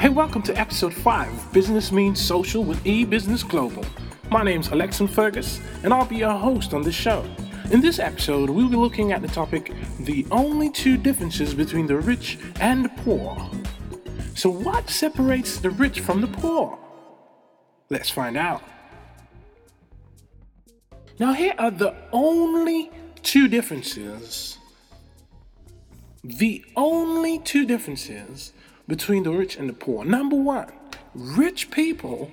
Hey, welcome to episode 5 of Business Means Social with eBusiness Global. My name's Alexon Fergus, and I'll be your host on this show. In this episode, we'll be looking at the topic the only two differences between the rich and the poor. So, what separates the rich from the poor? Let's find out. Now, here are the only two differences. The only two differences between the rich and the poor. Number one, rich people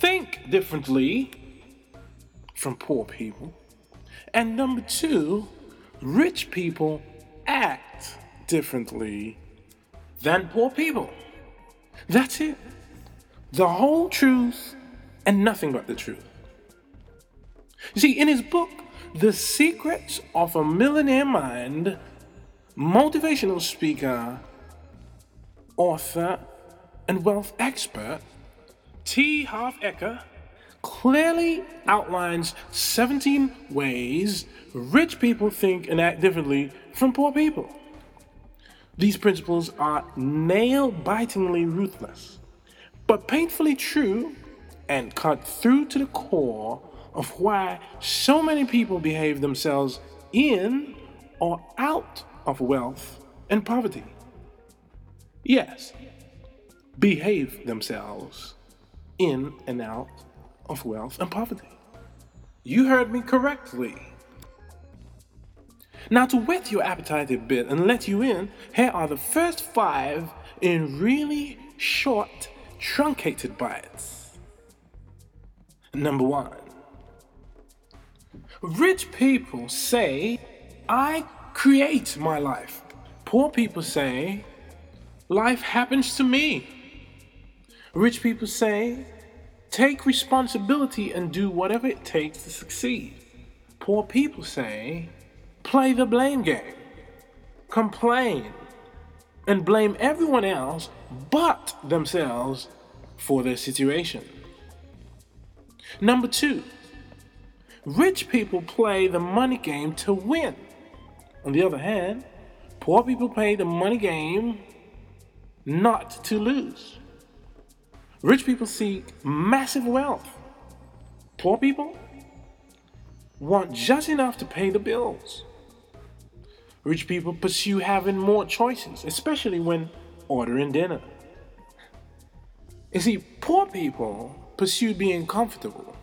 think differently from poor people. And number two, rich people act differently than poor people. That's it. The whole truth and nothing but the truth. You see, in his book, The Secrets of a Millionaire Mind, motivational speaker, author, and wealth expert, T. Harv Eker clearly outlines 17 ways rich people think and act differently from poor people. These principles are nail bitingly ruthless, but painfully true and cut through to the core of why so many people behave themselves in or out of wealth and poverty. Yes, behave themselves in and out of wealth and poverty. You heard me correctly. Now, to whet your appetite a bit and let you in, here are the first five in really short, truncated bites. Number one Rich people say, I create my life. Poor people say, life happens to me. Rich people say, take responsibility and do whatever it takes to succeed. Poor people say, play the blame game, complain, and blame everyone else but themselves for their situation. Number two, rich people play the money game to win. On the other hand, poor people play the money game not to lose. Rich people seek massive wealth. Poor people want just enough to pay the bills. Rich people pursue having more choices, especially when ordering dinner. You see, poor people pursue being comfortable.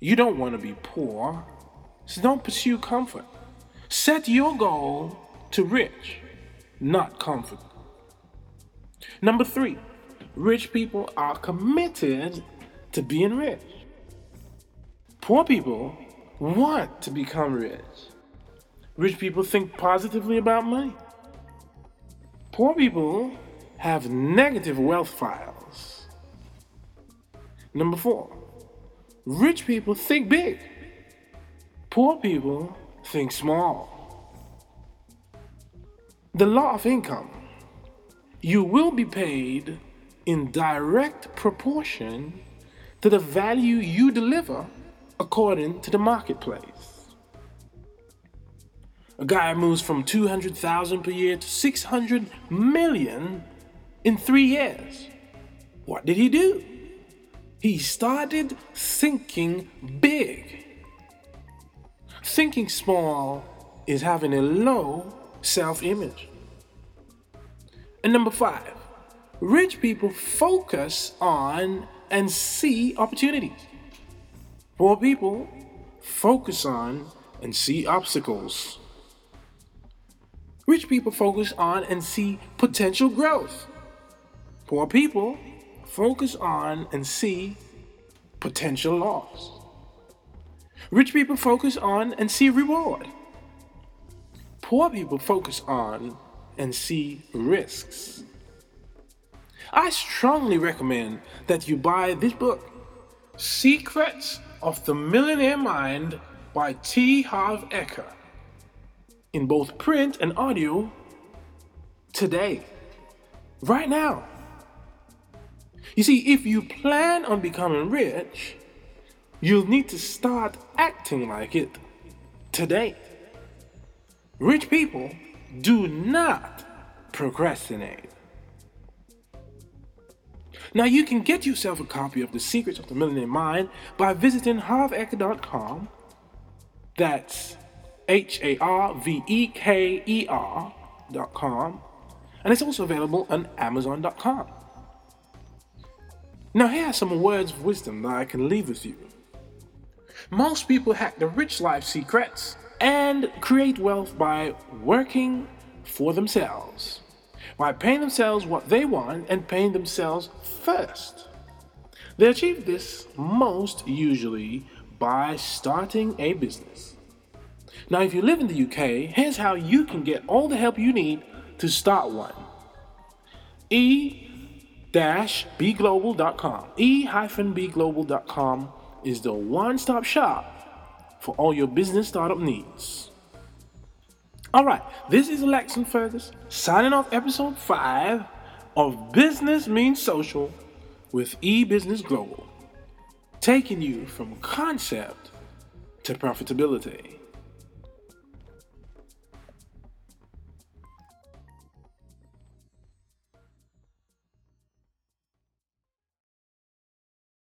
You don't want to be poor, so don't pursue comfort. Set your goal to rich, not comfort. Number three, rich people are committed to being rich. Poor people want to become rich. Rich people think positively about money. Poor people have negative wealth files. Number four, rich people think big. Poor people think small. The law of income you will be paid in direct proportion to the value you deliver according to the marketplace. A guy moves from 200,000 per year to 600 million in 3 years. What did he do? He started thinking big. Thinking small is having a low self-image. And number five, rich people focus on and see opportunities. Poor people focus on and see obstacles. Rich people focus on and see potential growth. Poor people focus on and see potential loss. Rich people focus on and see reward. Poor people focus on and see risks. I strongly recommend that you buy this book, Secrets of the Millionaire Mind by T. Harv Eker, in both print and audio today, right now. You see, if you plan on becoming rich, you'll need to start acting like it today. Rich people do not procrastinate. Now you can get yourself a copy of The Secrets of the Millionaire Mind by visiting harveker.com. That's H A R V E K E R.com. And it's also available on Amazon.com. Now, here are some words of wisdom that I can leave with you. Most people hack the rich life secrets and create wealth by working for themselves, by paying themselves what they want and paying themselves first. They achieve this most usually by starting a business. Now, if you live in the UK, here's how you can get all the help you need to start one. E-bglobal.com. E-bglobal.com is the one-stop shop for all your business startup needs. All right, this is Alexon Fergus signing off episode 5 of Business Means Social with eBusiness Global, taking you from concept to profitability.